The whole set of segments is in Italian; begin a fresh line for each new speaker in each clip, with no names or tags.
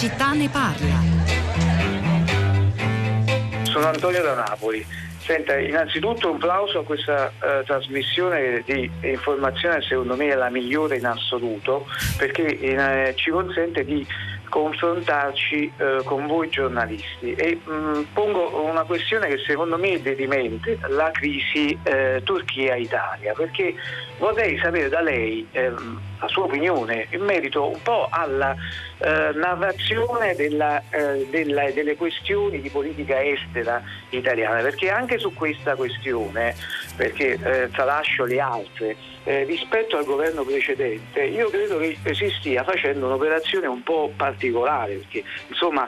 città ne parla.
Sono Antonio da Napoli. Senta, innanzitutto un plauso a questa uh, trasmissione di informazione, secondo me è la migliore in assoluto, perché uh, ci consente di confrontarci eh, con voi giornalisti e mh, mm, pongo una questione che secondo me è dirimente, la crisi eh, Turchia-Italia, perché vorrei sapere da lei eh, la sua opinione in merito un po' alla eh, narrazione della, eh, della, delle questioni di politica estera italiana, perché anche su questa questione, perché eh, tralascio le altre, eh, rispetto al governo precedente, io credo che si stia facendo un'operazione un po' particolare, perché insomma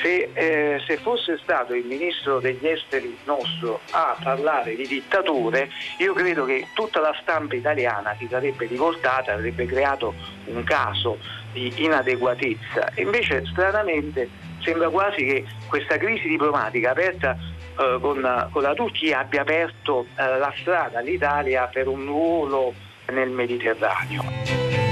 se, eh, se, fosse stato il ministro degli esteri nostro a parlare di dittature, io credo che tutta la stampa italiana si sarebbe rivoltata, avrebbe creato un caso di inadeguatezza. Invece stranamente sembra quasi che questa crisi diplomatica aperta eh, con, con, la Turchia abbia aperto eh, la strada all'Italia per un ruolo nel Mediterraneo.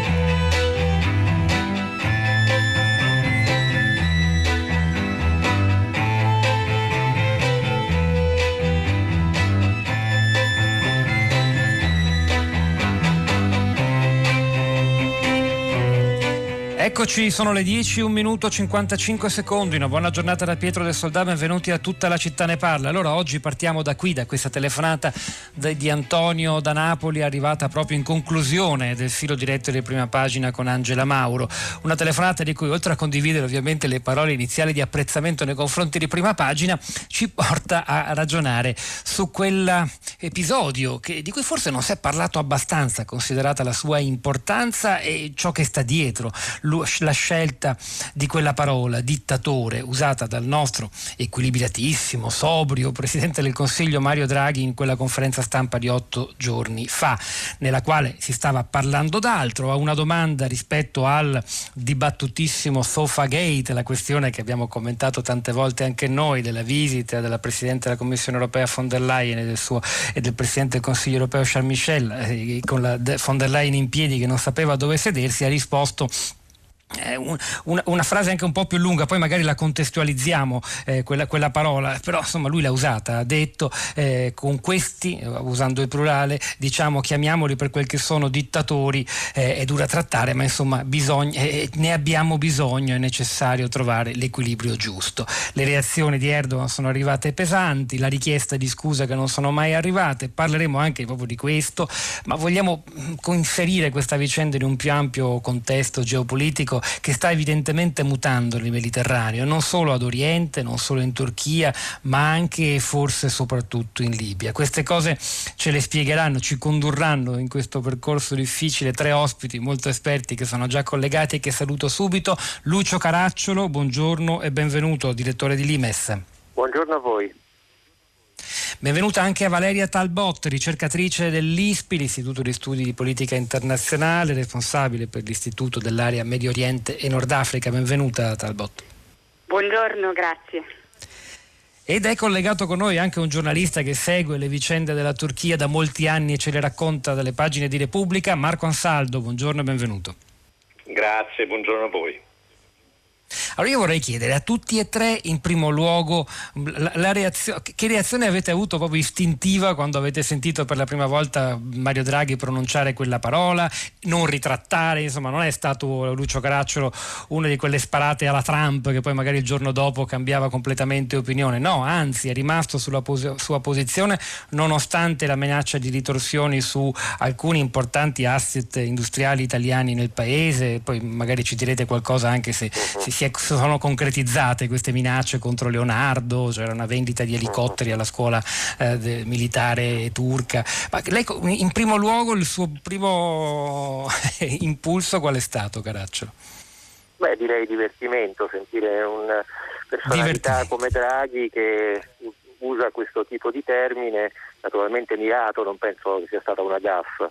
Eccoci, sono le 10, 1 minuto 55 secondi. Una buona giornata da Pietro del Soldà, benvenuti a tutta la città ne parla. Allora oggi partiamo da qui, da questa telefonata di Antonio da Napoli, arrivata proprio in conclusione del filo diretto di prima pagina con Angela Mauro. Una telefonata di cui, oltre a condividere ovviamente le parole iniziali di apprezzamento nei confronti di prima pagina, ci porta a ragionare su quell'episodio che, di cui forse non si è parlato abbastanza, considerata la sua importanza e ciò che sta dietro la scelta di quella parola, dittatore, usata dal nostro equilibratissimo, sobrio Presidente del Consiglio Mario Draghi in quella conferenza stampa di otto giorni fa, nella quale si stava parlando d'altro, a una domanda rispetto al dibattutissimo Sofa Gate, la questione che abbiamo commentato tante volte anche noi della visita della Presidente della Commissione europea von der Leyen e del, suo, e del Presidente del Consiglio europeo Charles Michel, eh, con la von der Leyen in piedi che non sapeva dove sedersi, ha risposto una, una, frase anche un po' più lunga, poi magari la contestualizziamo eh, quella, quella, parola, però insomma lui l'ha usata, ha detto eh, con questi, usando il plurale, diciamo chiamiamoli per quel che sono dittatori, eh, è dura trattare, ma insomma bisogna, eh, ne abbiamo bisogno, è necessario trovare l'equilibrio giusto. Le reazioni di Erdogan sono arrivate pesanti, la richiesta di scusa che non sono mai arrivate, parleremo anche proprio di questo, ma vogliamo mm, inserire questa vicenda in un più ampio contesto geopolitico che sta evidentemente mutando nel Mediterraneo, non solo ad Oriente, non solo in Turchia, ma anche e forse soprattutto in Libia. Queste cose ce le spiegheranno, ci condurranno in questo percorso difficile tre ospiti molto esperti che sono già collegati e che saluto subito. Lucio Caracciolo, buongiorno e benvenuto, direttore di Limes.
Buongiorno a voi.
Benvenuta anche a Valeria Talbot, ricercatrice dell'ISPI, l'Istituto di Studi di Politica Internazionale, responsabile per l'Istituto dell'Area Medio Oriente e Nord Africa. Benvenuta Talbot.
Buongiorno, grazie.
Ed è collegato con noi anche un giornalista che segue le vicende della Turchia da molti anni e ce le racconta dalle pagine di Repubblica, Marco Ansaldo. Buongiorno e benvenuto.
Grazie, buongiorno a voi.
Allora io vorrei chiedere a tutti e tre in primo luogo la, la reazio- che reazione avete avuto proprio istintiva quando avete sentito per la prima volta Mario Draghi pronunciare quella parola, non ritrattare, insomma non è stato Lucio Caracciolo una di quelle sparate alla Trump che poi magari il giorno dopo cambiava completamente opinione, no, anzi è rimasto sulla pos- sua posizione nonostante la minaccia di ritorsioni su alcuni importanti asset industriali italiani nel paese, poi magari ci direte qualcosa anche se, se si sono concretizzate queste minacce contro Leonardo, c'era una vendita di elicotteri alla scuola eh, militare turca. Ma lei in primo luogo il suo primo impulso qual è stato Caracciolo?
Beh, direi divertimento, sentire una personalità come Draghi che usa questo tipo di termine, naturalmente mirato, non penso che sia stata una gaffa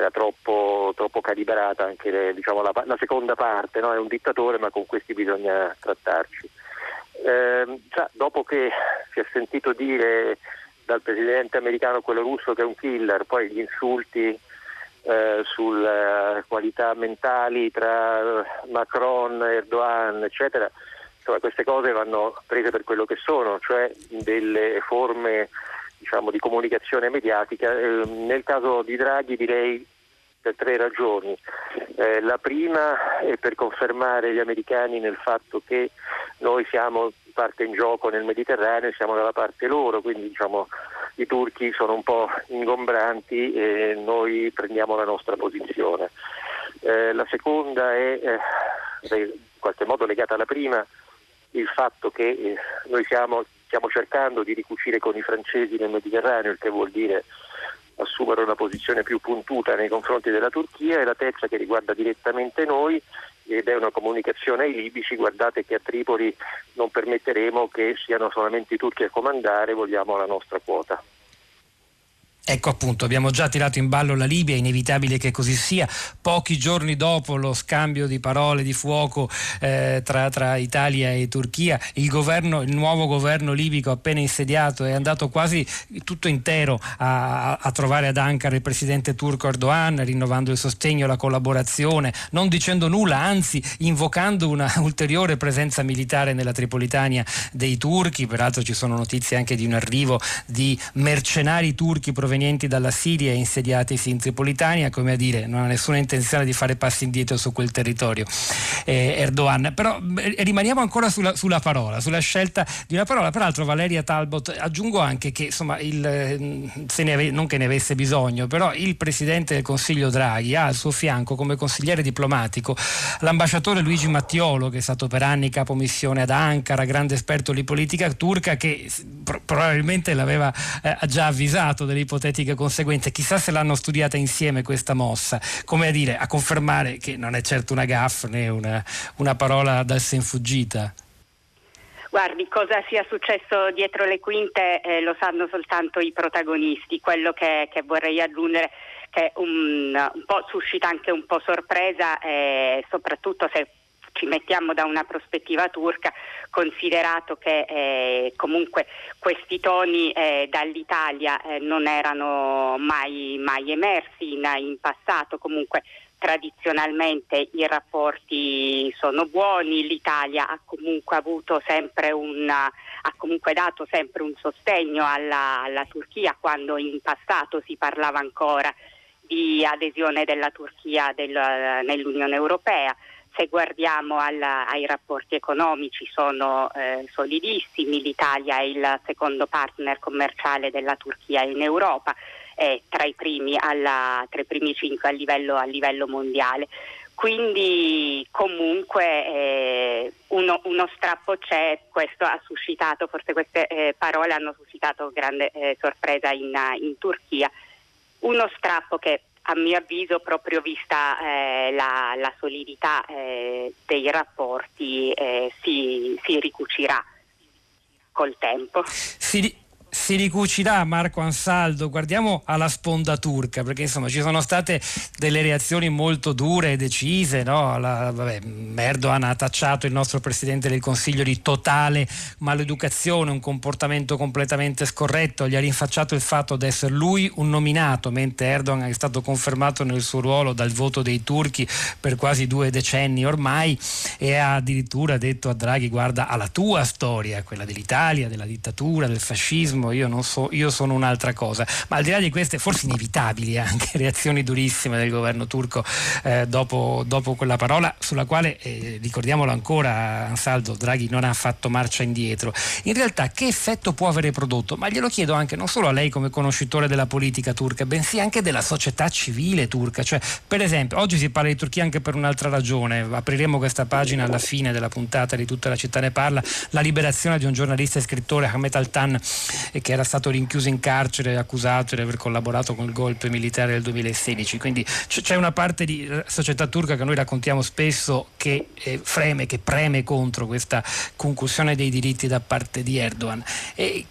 era troppo, troppo calibrata anche le, diciamo, la, la, seconda parte, no? è un dittatore ma con questi bisogna trattarci. Eh, già, dopo che si è sentito dire dal presidente americano quello russo che è un killer, poi gli insulti eh, sulle qualità mentali tra Macron, Erdogan, eccetera, insomma, queste cose vanno prese per quello che sono, cioè delle forme diciamo, di comunicazione mediatica. Eh, nel caso di Draghi direi per tre ragioni. Eh, la prima è per confermare gli americani nel fatto che noi siamo parte in gioco nel Mediterraneo e siamo dalla parte loro, quindi diciamo, i turchi sono un po' ingombranti e noi prendiamo la nostra posizione. Eh, la seconda è eh, in qualche modo legata alla prima, il fatto che eh, noi siamo, stiamo cercando di ricucire con i francesi nel Mediterraneo, il che vuol dire assumere una posizione più puntuta nei confronti della Turchia e la terza che riguarda direttamente noi ed è una comunicazione ai libici, guardate che a Tripoli non permetteremo che siano solamente i turchi a comandare, vogliamo la nostra quota.
Ecco appunto, abbiamo già tirato in ballo la Libia, è inevitabile che così sia. Pochi giorni dopo lo scambio di parole di fuoco eh, tra, tra, Italia e Turchia, il, governo, il, nuovo governo libico appena insediato è andato quasi tutto intero a, a, trovare ad Ankara il presidente turco Erdogan, rinnovando il sostegno, la collaborazione, non dicendo nulla, anzi invocando una ulteriore presenza militare nella Tripolitania dei turchi. Peraltro ci sono notizie anche di un arrivo di mercenari turchi provenienti provenienti dalla Siria e insediatisi in Tripolitania, come a dire, non ha nessuna intenzione di fare passi indietro su quel territorio eh, Erdogan. Però eh, rimaniamo ancora sulla, sulla, parola, sulla scelta di una parola. Peraltro Valeria Talbot, aggiungo anche che insomma, il, eh, ave, non che ne avesse bisogno, però il Presidente del Consiglio Draghi ha al suo fianco come consigliere diplomatico l'ambasciatore Luigi Mattiolo, che è stato per anni capo missione ad Ankara, grande esperto di politica turca, che pro- probabilmente l'aveva eh, già avvisato dell'ipotesi ipotetiche conseguenze. Chissà se l'hanno studiata insieme questa mossa, come a dire, a confermare che non è certo una gaffa né una, una parola dal sen fuggita.
Guardi, cosa sia successo dietro le quinte eh, lo sanno soltanto i protagonisti. Quello che, che vorrei aggiungere che un, un po' suscita anche un po' sorpresa, eh, soprattutto se ci mettiamo da una prospettiva turca, considerato che eh, comunque questi toni eh, dall'Italia eh, non erano mai, mai emersi in, in passato, comunque tradizionalmente i rapporti sono buoni, l'Italia ha comunque, una, ha comunque dato sempre un sostegno alla, alla, Turchia quando in passato si parlava ancora di adesione della Turchia del, nell'Unione Europea se guardiamo alla, ai rapporti economici sono eh, solidissimi, l'Italia è il secondo partner commerciale della Turchia in Europa, è tra i primi, alla, tra i primi cinque a livello, a livello mondiale. Quindi comunque eh, uno, uno, strappo c'è, questo ha suscitato, forse queste eh, parole hanno suscitato grande eh, sorpresa in, in Turchia, uno strappo che a mio avviso, proprio vista eh, la, la, solidità eh, dei rapporti, eh, si, si, ricucirà col tempo.
Si, si ricucirà Marco Ansaldo, guardiamo alla sponda turca, perché insomma ci sono state delle reazioni molto dure e decise, no? La, vabbè, Erdogan ha tacciato il nostro Presidente del Consiglio di totale maleducazione, un comportamento completamente scorretto, gli ha rinfacciato il fatto di essere lui un nominato, mentre Erdogan è stato confermato nel suo ruolo dal voto dei turchi per quasi due decenni ormai e ha addirittura detto a Draghi guarda alla tua storia, quella dell'Italia, della dittatura, del fascismo, razzismo, io, so, io, sono un'altra cosa. Ma al di là di queste forse inevitabili anche reazioni durissime del governo turco eh, dopo, dopo, quella parola sulla quale, eh, ricordiamolo ancora, Ansaldo Draghi non ha fatto marcia indietro, in realtà che effetto può avere prodotto? Ma glielo chiedo anche non solo a lei come conoscitore della politica turca, bensì anche della società civile turca. Cioè, per esempio, oggi si parla di Turchia anche per un'altra ragione, apriremo questa pagina alla fine della puntata di tutta la città ne parla, la liberazione di un giornalista e scrittore Ahmet Altan che era stato rinchiuso in carcere accusato di aver collaborato con il golpe militare del 2016. Quindi c'è una parte di eh, società turca che noi raccontiamo spesso che eh, freme, che preme contro questa concussione dei diritti da parte di Erdogan. E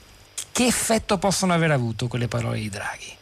che effetto possono aver avuto quelle parole di Draghi?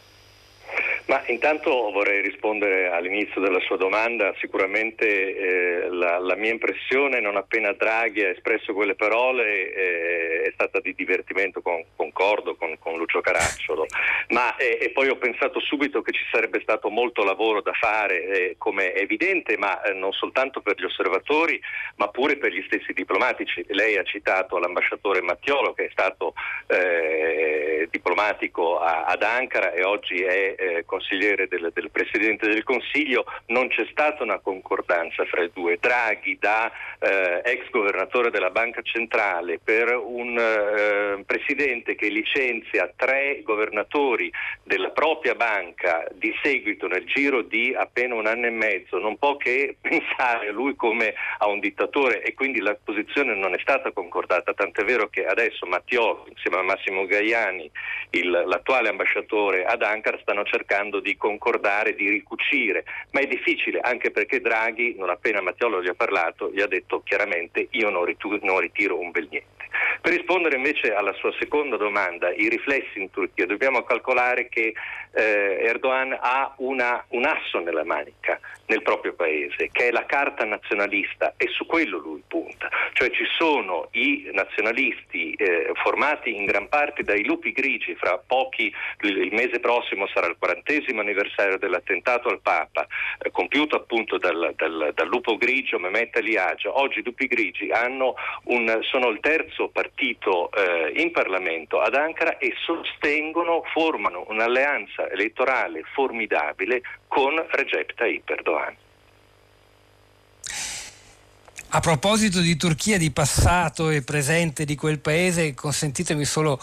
Ma intanto vorrei rispondere all'inizio della sua domanda. Sicuramente eh, la, la, mia impressione, non appena Draghi ha espresso quelle parole, eh, è stata di divertimento, con, concordo con, con, Lucio Caracciolo. Ma, eh, e poi ho pensato subito che ci sarebbe stato molto lavoro da fare, eh, come è evidente, ma eh, non soltanto per gli osservatori, ma pure per gli stessi diplomatici. Lei ha citato l'ambasciatore Mattiolo, che è stato eh, diplomatico a, ad Ankara e oggi è consigliere del, del, Presidente del Consiglio, non c'è stata una concordanza fra i due. Draghi da eh, ex governatore della Banca Centrale per un eh, Presidente che licenzia tre governatori della propria banca di seguito nel giro di appena un anno e mezzo, non può che pensare a lui come a un dittatore e quindi la posizione non è stata concordata, tant'è vero che adesso Mattiolo insieme a Massimo Gaiani, il, l'attuale ambasciatore ad Ankara, stanno cercando cercando di concordare, di ricucire, ma è difficile anche perché Draghi, non appena Mattiolo gli ha parlato, gli ha detto chiaramente io non, ritiro un bel niente. Per rispondere invece alla sua seconda domanda, i riflessi in Turchia, dobbiamo calcolare che eh, Erdogan ha una, un asso nella manica nel proprio paese, che è la carta nazionalista e su quello lui punta. Cioè ci sono i nazionalisti eh, formati in gran parte dai lupi grigi, fra pochi, il mese prossimo sarà il quarantesimo anniversario dell'attentato al Papa, eh, compiuto appunto dal, dal, dal, lupo grigio Mehmet Ali Aggia. Oggi i lupi grigi un, sono il terzo partito eh, in Parlamento ad Ankara e sostengono, formano un'alleanza elettorale formidabile con Recep Tayyip Erdogan.
A proposito di Turchia, di passato e presente di quel paese, consentitemi solo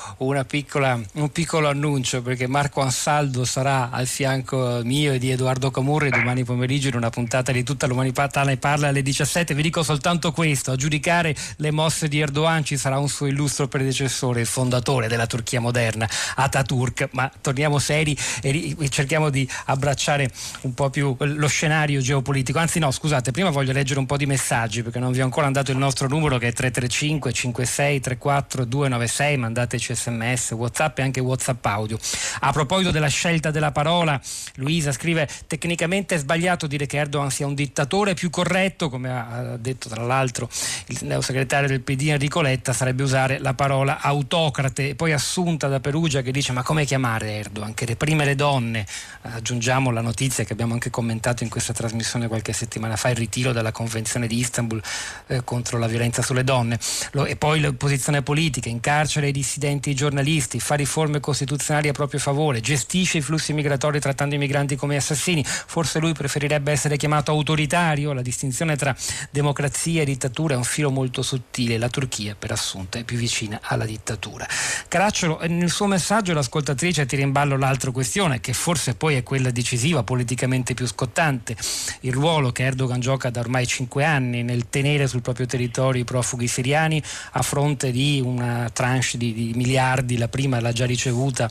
piccola, un piccolo annuncio perché Marco Ansaldo sarà al fianco mio e di Edoardo Camurri domani pomeriggio in una puntata di tutta l'umanità ne parla alle 17. Vi dico soltanto questo, a giudicare le mosse di Erdogan ci sarà un suo illustro predecessore, il fondatore della Turchia moderna, Ataturk, ma torniamo seri e cerchiamo di abbracciare un po' più lo scenario geopolitico. Anzi no, scusate, prima voglio leggere un po' di messaggi che non vi ho ancora dato il nostro numero che è 335 56 34 296, mandateci sms, whatsapp e anche whatsapp audio. A proposito della scelta della parola, Luisa scrive tecnicamente è sbagliato dire che Erdogan sia un dittatore, più corretto, come ha detto tra l'altro il neosegretario del PD Enrico Letta, sarebbe usare la parola autocrate e poi assunta da Perugia che dice ma come chiamare Erdogan, che reprime le donne, aggiungiamo la notizia che abbiamo anche commentato in questa trasmissione qualche settimana fa, il ritiro dalla Convenzione di Istanbul eh, contro la violenza sulle donne. Lo, e poi l'opposizione politica, incarcera i dissidenti e i giornalisti, fa riforme costituzionali a proprio favore, gestisce i flussi migratori trattando i migranti come assassini. Forse lui preferirebbe essere chiamato autoritario. La distinzione tra democrazia e dittatura è un filo molto sottile. La Turchia, per assunto, è più vicina alla dittatura. Caracciolo, eh, nel suo messaggio l'ascoltatrice tira in ballo l'altra questione, che forse poi è quella decisiva, politicamente più scottante. Il ruolo che Erdogan gioca da ormai cinque anni nel tenere sul proprio territorio i profughi siriani a fronte di una tranche di, di miliardi, la prima l'ha già ricevuta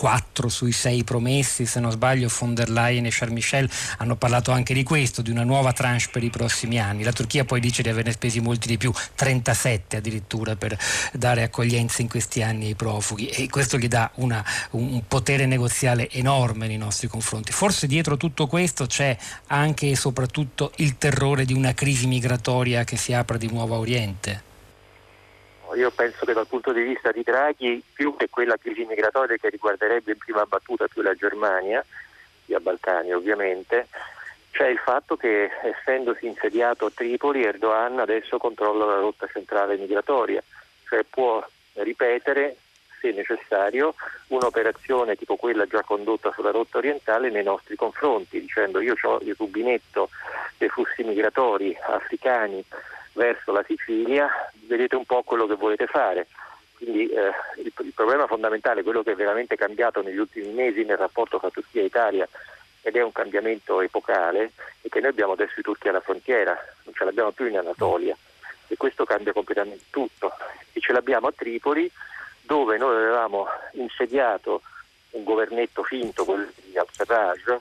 4 sui 6 promessi, se non sbaglio von der Leyen e Charles Michel hanno parlato anche di questo, di una nuova tranche per i prossimi anni. La Turchia poi dice di averne spesi molti di più, 37 addirittura per dare accoglienza in questi anni ai profughi e questo gli dà una, un potere negoziale enorme nei nostri confronti. Forse dietro tutto questo c'è anche e soprattutto il terrore di una crisi migratoria che si apre di nuovo a Oriente.
Io penso che dal punto di vista di Draghi, più che quella crisi migratoria che riguarderebbe in prima battuta più la Germania, via Balcani ovviamente, c'è il fatto che essendosi insediato a Tripoli Erdogan adesso controlla la rotta centrale migratoria, cioè può ripetere se necessario un'operazione tipo quella già condotta sulla rotta orientale nei nostri confronti, dicendo io ho il rubinetto dei flussi migratori africani verso la Sicilia, vedete un po' quello che volete fare. Quindi eh, il, il, problema fondamentale, quello che è veramente cambiato negli ultimi mesi nel rapporto tra Turchia e Italia, ed è un cambiamento epocale, è che noi abbiamo adesso i turchi alla frontiera, non ce l'abbiamo più in Anatolia e questo cambia completamente tutto. E ce l'abbiamo a Tripoli dove noi avevamo insediato un governetto finto, quello di Al-Sarraj,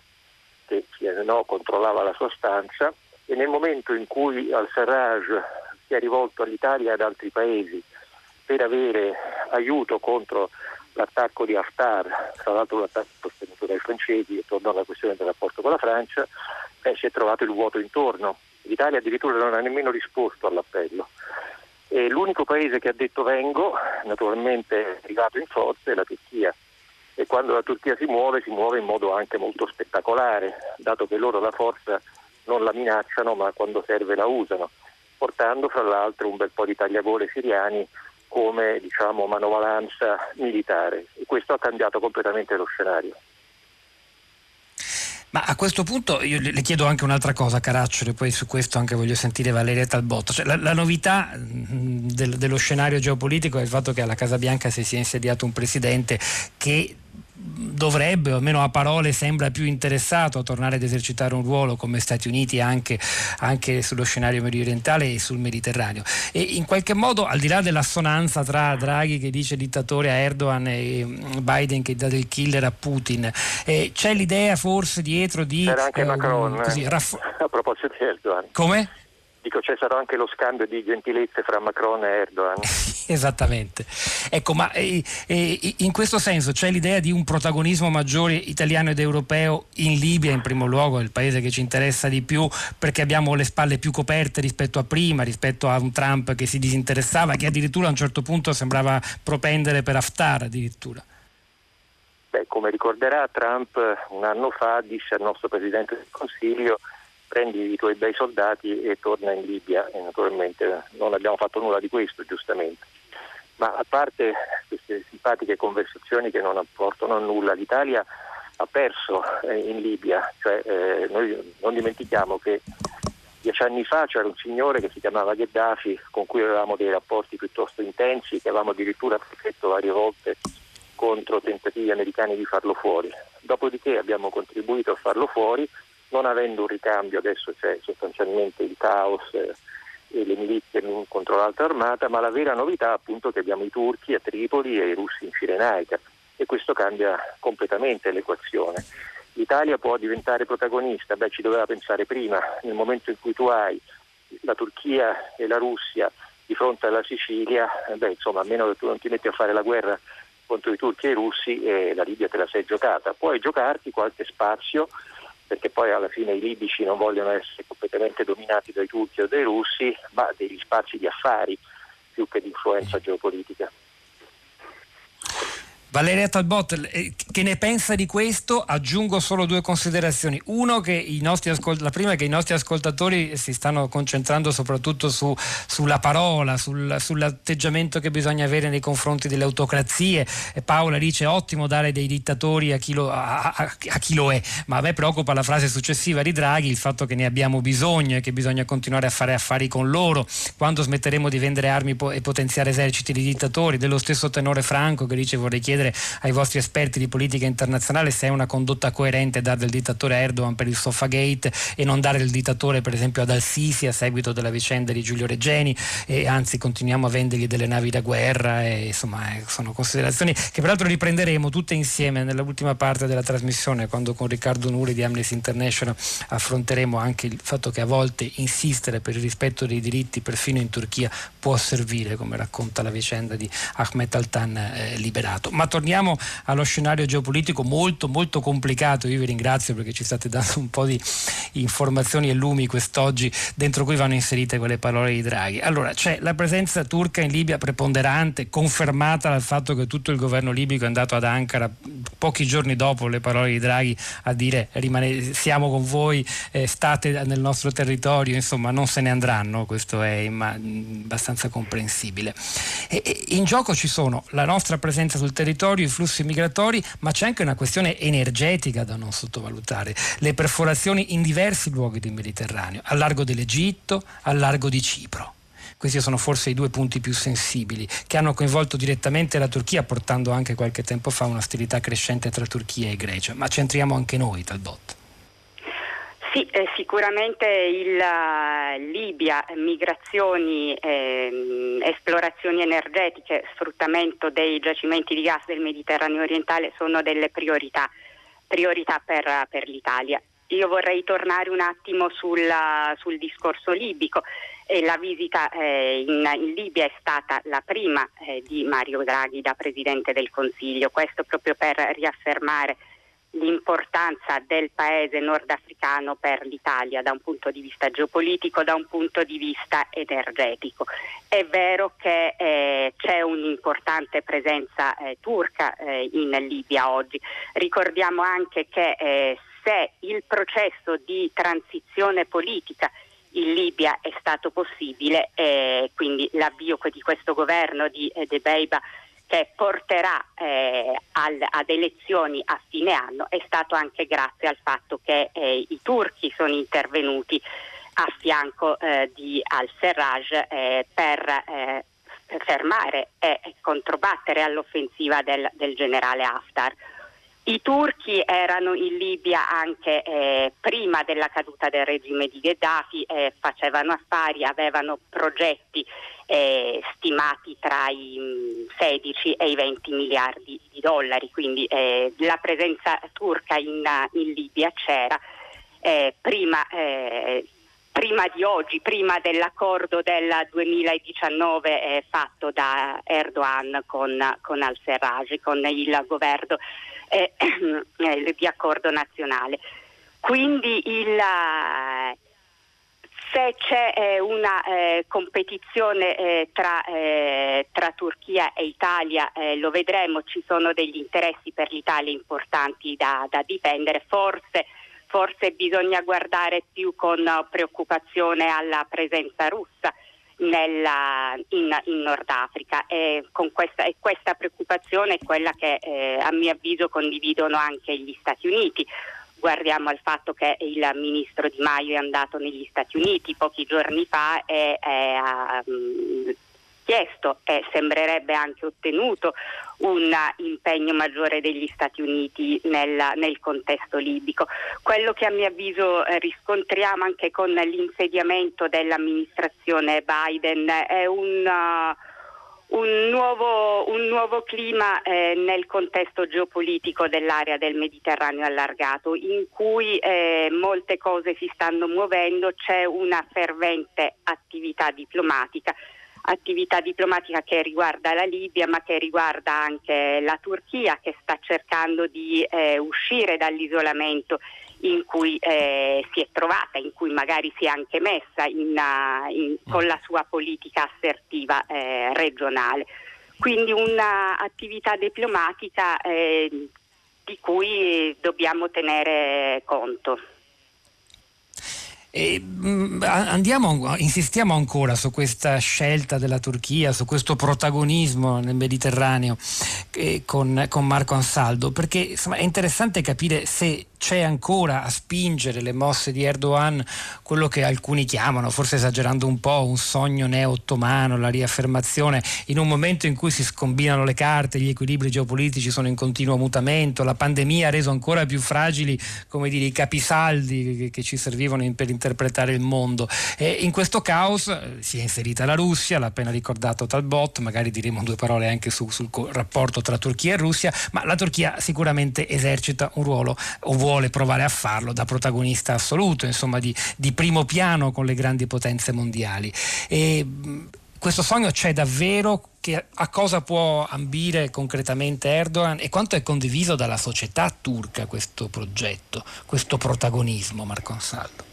che no, controllava la sua stanza, e nel momento in cui al-Sarraj si è rivolto all'Italia e ad altri paesi per avere aiuto contro l'attacco di Haftar, tra l'altro un attacco sostenuto dai francesi, e torno alla questione del rapporto con la Francia, eh, si è trovato il vuoto intorno. L'Italia addirittura non ha nemmeno risposto all'appello. E l'unico paese che ha detto vengo, naturalmente è arrivato in forza, è la Turchia. E quando la Turchia si muove, si muove in modo anche molto spettacolare, dato che loro la forza non la minacciano, ma quando serve la usano, portando fra l'altro un bel po' di tagliagole siriani come diciamo, manovalanza militare. E questo ha cambiato completamente lo scenario.
Ma a questo punto io le chiedo anche un'altra cosa, Caracciolo, e poi su questo anche voglio sentire Valeria Talbotto. Cioè, la, la, novità mm, del, dello scenario geopolitico è il fatto che alla Casa Bianca si sia insediato un presidente che dovrebbe, o almeno a parole sembra più interessato a tornare ad esercitare un ruolo come Stati Uniti anche, anche sullo scenario medio orientale e sul Mediterraneo. E in qualche modo, al di là dell'assonanza tra Draghi che dice dittatore a Erdogan e Biden che dà del killer a Putin, eh, c'è l'idea forse dietro di...
C'era anche eh, Macron, così, raff- a proposito di Erdogan.
Come?
Dico, c'è stato anche lo scambio di gentilezze fra Macron e Erdogan.
Esattamente. Ecco, ma eh, eh, in questo senso c'è l'idea di un protagonismo maggiore italiano ed europeo in Libia, in primo luogo, è il paese che ci interessa di più perché abbiamo le spalle più coperte rispetto a prima, rispetto a un Trump che si disinteressava, che addirittura a un certo punto sembrava propendere per Haftar addirittura.
Beh, come ricorderà Trump un anno fa disse al nostro Presidente del Consiglio prendi i tuoi bei soldati e torna in Libia e naturalmente non abbiamo fatto nulla di questo giustamente. Ma a parte queste simpatiche conversazioni che non apportano a nulla, l'Italia ha perso eh, in Libia, cioè, eh, noi non dimentichiamo che dieci anni fa c'era un signore che si chiamava Gheddafi con cui avevamo dei rapporti piuttosto intensi, che avevamo addirittura protetto varie volte contro tentativi americani di farlo fuori. Dopodiché abbiamo contribuito a farlo fuori non avendo un ricambio adesso c'è sostanzialmente il caos eh, e le milizie contro l'altra armata, ma la vera novità appunto che abbiamo i turchi a Tripoli e i russi in Cirenaica e questo cambia completamente l'equazione. L'Italia può diventare protagonista, beh ci doveva pensare prima, nel momento in cui tu hai la Turchia e la Russia di fronte alla Sicilia, beh insomma a meno che tu non ti metti a fare la guerra contro i turchi e i russi, eh, la Libia te la sei giocata. Puoi giocarti qualche spazio perché poi alla fine i libici non vogliono essere completamente dominati dai turchi o dai russi, ma degli spazi di affari più che di influenza geopolitica.
Valeria Talbot, eh, che ne pensa di questo? Aggiungo solo due considerazioni. Uno, che ascolt- la prima è che i nostri ascoltatori si stanno concentrando soprattutto su, sulla parola, sul, sull'atteggiamento che bisogna avere nei confronti delle autocrazie. E Paola dice ottimo dare dei dittatori a chi, lo, a, a, a chi, lo, è, ma a me preoccupa la frase successiva di Draghi, il fatto che ne abbiamo bisogno e che bisogna continuare a fare affari con loro. Quando smetteremo di vendere armi po- e potenziare eserciti di dittatori, dello stesso tenore Franco che dice vorrei chiedere chiedere ai vostri esperti di politica internazionale se è una condotta coerente dare del dittatore Erdogan per il Sofagate e non dare del dittatore per esempio ad Al-Sisi a seguito della vicenda di Giulio Reggeni e anzi continuiamo a vendergli delle navi da guerra e insomma eh, sono considerazioni che peraltro riprenderemo tutte insieme nell'ultima parte della trasmissione quando con Riccardo Nuri di Amnesty International affronteremo anche il fatto che a volte insistere per il rispetto dei diritti perfino in Turchia può servire come racconta la vicenda di Ahmet Altan eh, liberato. Ma torniamo allo scenario geopolitico molto molto complicato. Io vi ringrazio perché ci state dando un po' di informazioni e lumi quest'oggi dentro cui vanno inserite quelle parole di Draghi. Allora, c'è la presenza turca in Libia preponderante, confermata dal fatto che tutto il governo libico è andato ad Ankara pochi giorni dopo le parole di Draghi a dire rimane, siamo con voi, eh, state nel nostro territorio, insomma non se ne andranno, questo è imma- abbastanza comprensibile. E, e in gioco ci sono la nostra presenza sul territorio, migratorio, i flussi migratori, ma c'è anche una questione energetica da non sottovalutare. Le perforazioni in diversi luoghi del Mediterraneo, al largo dell'Egitto, al largo di Cipro. Questi sono forse i due punti più sensibili che hanno coinvolto direttamente la Turchia, portando anche qualche tempo fa un'ostilità crescente tra Turchia e Grecia. Ma centriamo anche noi, Talbot.
Sì, eh, sicuramente il uh, Libia, migrazioni, eh, esplorazioni energetiche, sfruttamento dei giacimenti di gas del Mediterraneo orientale sono delle priorità, priorità per, per l'Italia. io vorrei tornare un attimo sul, sul discorso libico. E la visita eh, in, in, Libia è stata la prima eh, di Mario Draghi da Presidente del Consiglio, questo proprio per riaffermare l'importanza del paese nordafricano per l'Italia da un punto di vista geopolitico, da un punto di vista energetico. È vero che eh, c'è un'importante presenza eh, turca eh, in Libia oggi. Ricordiamo anche che eh, se il processo di transizione politica in Libia è stato possibile e quindi l'avvio di questo governo di eh, De Beiba che porterà eh, al, ad elezioni a fine anno è stato anche grazie al fatto che eh, i turchi sono intervenuti a fianco eh, di al-Serraj eh, per eh, fermare e controbattere all'offensiva del, del generale Haftar. I turchi erano in Libia anche eh, prima della caduta del regime di Gheddafi, eh, facevano affari, avevano progetti eh, stimati tra i 16 mm, e i 20 miliardi di dollari, quindi eh, la presenza turca in, in Libia c'era. Eh, prima eh, prima di oggi, prima dell'accordo del 2019 eh, fatto da Erdogan con, con al-Serraj, con il governo eh, eh, di accordo nazionale. Quindi il, eh, se c'è eh, una eh, competizione tra, tra, Turchia e Italia lo vedremo, ci sono degli interessi per l'Italia importanti da, da difendere, forse, forse, bisogna guardare più con preoccupazione alla presenza russa nella, in, in, Nord Africa e, questa, e, questa, preoccupazione è quella che eh, a mio avviso condividono anche gli Stati Uniti. Guardiamo al fatto che il ministro Di Maio è andato negli Stati Uniti pochi giorni fa e ha chiesto e sembrerebbe anche ottenuto un impegno maggiore degli Stati Uniti nel, nel contesto libico. Quello che a mio avviso eh, riscontriamo anche con l'insediamento dell'amministrazione Biden è un, uh, un, nuovo, un nuovo, clima eh, nel contesto geopolitico dell'area del Mediterraneo allargato, in cui eh, molte cose si stanno muovendo, c'è una fervente attività diplomatica attività diplomatica che riguarda la Libia ma che riguarda anche la Turchia che sta cercando di eh, uscire dall'isolamento in cui eh, si è trovata, in cui magari si è anche messa in, uh, in, con la sua politica assertiva eh, regionale. Quindi un'attività diplomatica eh, di cui dobbiamo tenere conto.
E, mm, andiamo, insistiamo ancora su questa scelta della Turchia, su questo protagonismo nel Mediterraneo eh, con, con, Marco Ansaldo, perché insomma, è interessante capire se c'è ancora a spingere le mosse di Erdogan quello che alcuni chiamano, forse esagerando un po', un sogno neo-ottomano, la riaffermazione in un momento in cui si scombinano le carte, gli equilibri geopolitici sono in continuo mutamento, la pandemia ha reso ancora più fragili come dire, i capisaldi che, che ci servivano in, per interpretare il mondo. E in questo caos eh, si è inserita la Russia, l'ha appena ricordato Talbot, magari diremo due parole anche su, sul rapporto tra Turchia e Russia, ma la Turchia sicuramente esercita un ruolo o vuole provare a farlo da protagonista assoluto, insomma di, di primo piano con le grandi potenze mondiali. E, questo sogno c'è davvero? Che, a cosa può ambire concretamente Erdogan e quanto è condiviso dalla società turca questo progetto, questo protagonismo, Marco Ansaldo?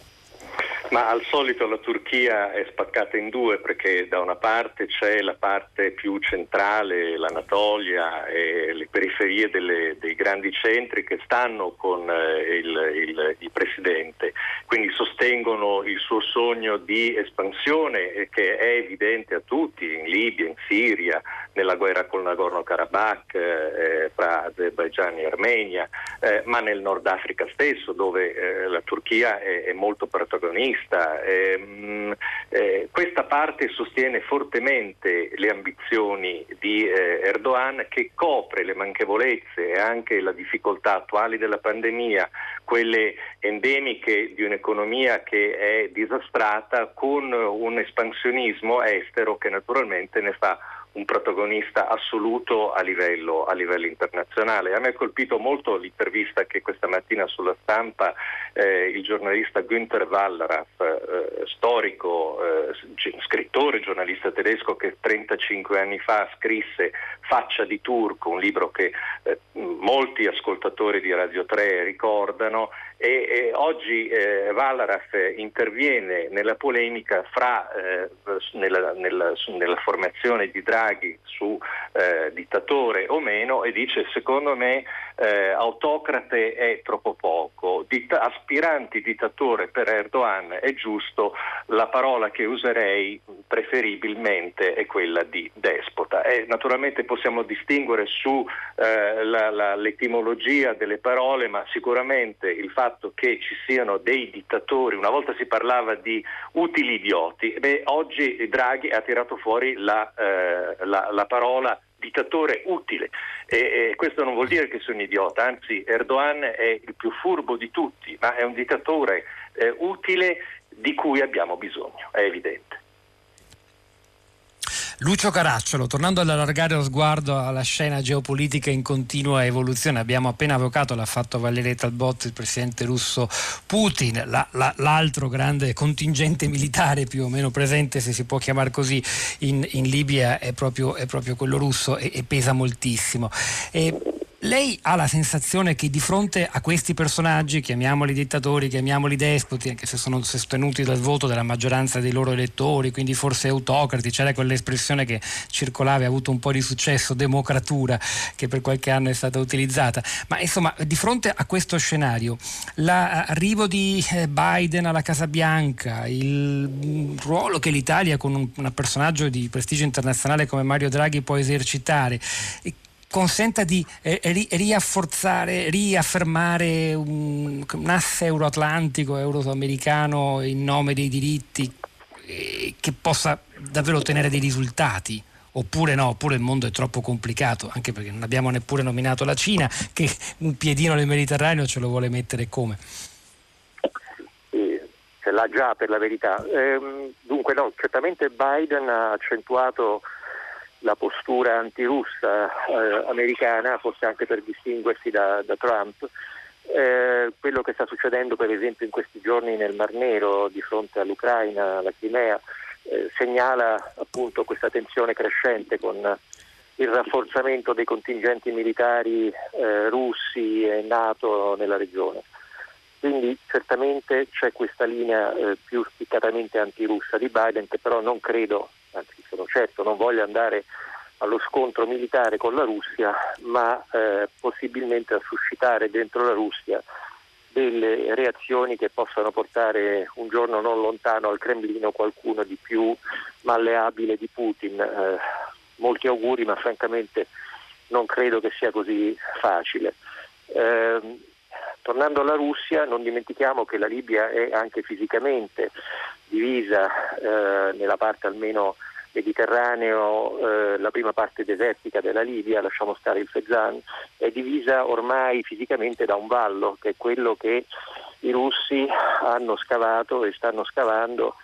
Ma al solito la Turchia è spaccata in due perché da una parte c'è la parte più centrale, l'Anatolia e le periferie delle, dei grandi centri che stanno con eh, il, il, il, Presidente, quindi sostengono il suo sogno di espansione che è evidente a tutti in Libia, in Siria, nella guerra col Nagorno-Karabakh eh, Azerbaijan e Armenia, eh, ma nel Nord Africa stesso dove eh, la Turchia è, è molto protagonista vista. Ehm, eh, questa parte sostiene fortemente le ambizioni di eh, Erdogan che copre le manchevolezze e anche la difficoltà attuali della pandemia, quelle endemiche di un'economia che è disastrata con un espansionismo estero che naturalmente ne fa un protagonista assoluto a livello, a livello, internazionale. A me ha colpito molto l'intervista che questa mattina sulla stampa eh, il giornalista Günther Wallraff, eh, storico, eh, scrittore, giornalista tedesco che 35 anni fa scrisse Faccia di Turco, un libro che eh, molti ascoltatori di Radio 3 ricordano e, e oggi eh, Wallraff interviene nella polemica fra, eh, nella, nella, nella, formazione di Draghi su eh, dittatore o meno e dice secondo me eh, autocrate è troppo poco, Ditta- aspiranti dittatore per Erdogan è giusto, la parola che userei preferibilmente è quella di despota. E naturalmente possiamo distinguere su eh, delle parole, ma sicuramente il fatto che ci siano dei dittatori, una volta si parlava di utili idioti, beh, oggi Draghi ha tirato fuori la, eh, la, la parola dittatore utile e, e, questo non vuol dire che sono idiota, anzi Erdogan è il più furbo di tutti, ma è un dittatore eh, utile di cui abbiamo bisogno, è evidente.
Lucio Caracciolo, tornando ad allargare lo sguardo alla scena geopolitica in continua evoluzione, abbiamo appena avvocato, l'ha fatto Valeria Talbot, il presidente russo Putin, la, la, l'altro grande contingente militare più o meno presente, se si può chiamare così, in, in Libia è proprio, è proprio, quello russo e, e pesa moltissimo. E lei ha la sensazione che di fronte a questi personaggi, chiamiamoli dittatori, chiamiamoli despoti, anche se sono sostenuti dal voto della maggioranza dei loro elettori, quindi forse autocrati, c'era quell'espressione che circolava e ha avuto un po' di successo, democratura, che per qualche anno è stata utilizzata. Ma insomma, di fronte a questo scenario, l'arrivo di eh, Biden alla Casa Bianca, il ruolo che l'Italia con un, un personaggio di prestigio internazionale come Mario Draghi può esercitare, consenta di eh, ri- riafforzare, riaffermare un, un asse euroatlantico, euroamericano in nome dei diritti eh, che possa davvero ottenere dei risultati? Oppure no, oppure il mondo è troppo complicato, anche perché non abbiamo neppure nominato la Cina, che un piedino nel Mediterraneo ce lo vuole mettere come?
ce l'ha già per la verità. Ehm, dunque no, certamente Biden ha accentuato la postura antirussa eh, americana, forse anche per distinguersi da, da Trump. Eh, quello che sta succedendo per esempio in questi giorni nel Mar Nero di fronte all'Ucraina, alla Crimea, eh, segnala appunto questa tensione crescente con il rafforzamento dei contingenti militari eh, russi e NATO nella regione. Quindi certamente c'è questa linea eh, più spiccatamente antirussa di Biden che però non credo anzi sono certo non voglio andare allo scontro militare con la Russia, ma eh, possibilmente a suscitare dentro la Russia delle reazioni che possano portare un giorno non lontano al Cremlino qualcuno di più malleabile di Putin. Eh, molti auguri, ma francamente non credo che sia così facile. Eh, tornando alla Russia, non dimentichiamo che la Libia è anche fisicamente divisa eh, nella parte almeno Mediterraneo, eh, la prima parte desertica della Libia, lasciamo stare il Fezzan, è divisa ormai fisicamente da un vallo, che è quello che i russi hanno scavato e stanno scavando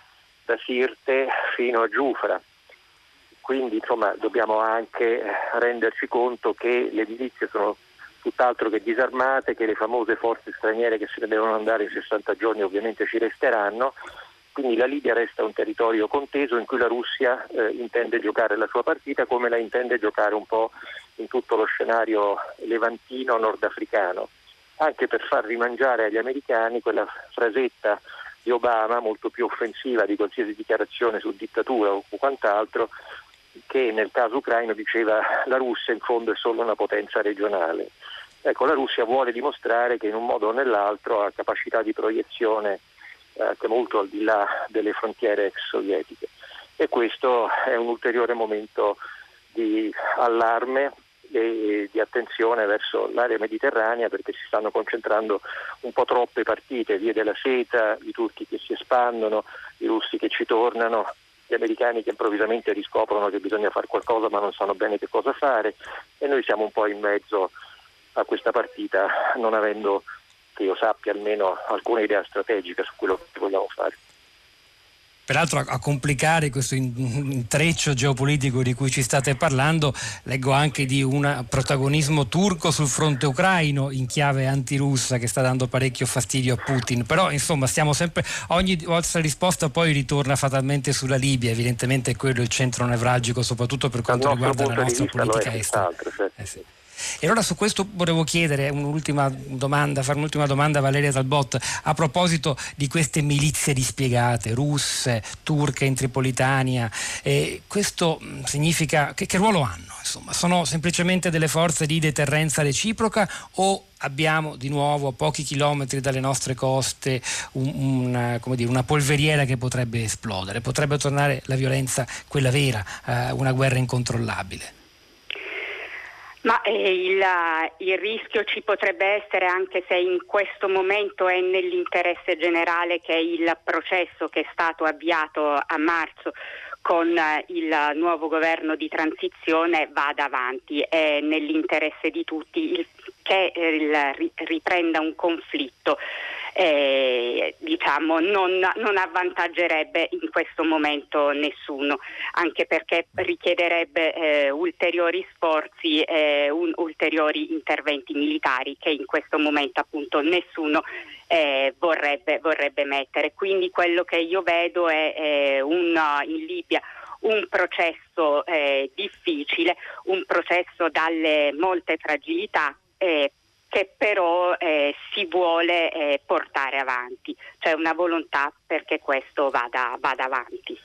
da Sirte fino a Giufra. Quindi insomma, dobbiamo anche renderci conto che le milizie sono tutt'altro che disarmate, che le famose forze straniere che se ne devono andare in 60 giorni ovviamente ci resteranno quindi la Libia resta un territorio conteso in cui la Russia eh, intende giocare la sua partita come la intende giocare un po' in tutto lo scenario levantino nordafricano, anche per far rimangiare agli americani quella frasetta di Obama molto più offensiva di qualsiasi dichiarazione su dittatura o quant'altro, che nel caso ucraino diceva la Russia in fondo è solo una potenza regionale. Ecco, la Russia vuole dimostrare che in un modo o nell'altro ha capacità di proiezione anche molto al di là delle frontiere ex sovietiche. E questo è un ulteriore momento di allarme e di attenzione verso l'area mediterranea perché si stanno concentrando un po' troppe partite, via della seta, i turchi che si espandono, i russi che ci tornano, gli americani che improvvisamente riscoprono che bisogna fare qualcosa ma non sanno bene che cosa fare e noi siamo un po' in mezzo a questa partita non avendo che io sappia almeno alcuna idea strategica su quello che vogliamo fare.
Peraltro a, complicare questo intreccio geopolitico di cui ci state parlando, leggo anche di un protagonismo turco sul fronte ucraino in chiave antirussa che sta dando parecchio fastidio a Putin. Però insomma stiamo sempre, ogni vostra risposta poi ritorna fatalmente sulla Libia, evidentemente è quello il centro nevralgico soprattutto per quanto riguarda la nostra politica estera. Eh sì. E allora su questo volevo chiedere un'ultima domanda, fare un'ultima domanda a Valeria Talbot a proposito di queste milizie dispiegate, russe, turche in Tripolitania. Eh, questo mm, significa che, che ruolo hanno? Insomma, sono semplicemente delle forze di deterrenza reciproca o abbiamo di nuovo a pochi chilometri dalle nostre coste un, una, dire, una, polveriera che potrebbe esplodere, potrebbe tornare la violenza, quella vera, eh, una guerra incontrollabile?
Ma eh, il, il, rischio ci potrebbe essere anche se in questo momento è nell'interesse generale che il processo che è stato avviato a marzo con eh, il nuovo governo di transizione vada avanti. È nell'interesse di tutti il, che eh, il, riprenda un conflitto eh, diciamo, non, non, avvantaggerebbe in questo momento nessuno, anche perché richiederebbe eh, ulteriori sforzi e un, ulteriori interventi militari che in questo momento appunto nessuno eh, vorrebbe, vorrebbe, mettere. Quindi quello che io vedo è, è un, in Libia un processo eh, difficile, un processo dalle molte fragilità, eh, che però eh, si vuole eh, portare avanti, c'è una volontà perché questo vada, vada avanti.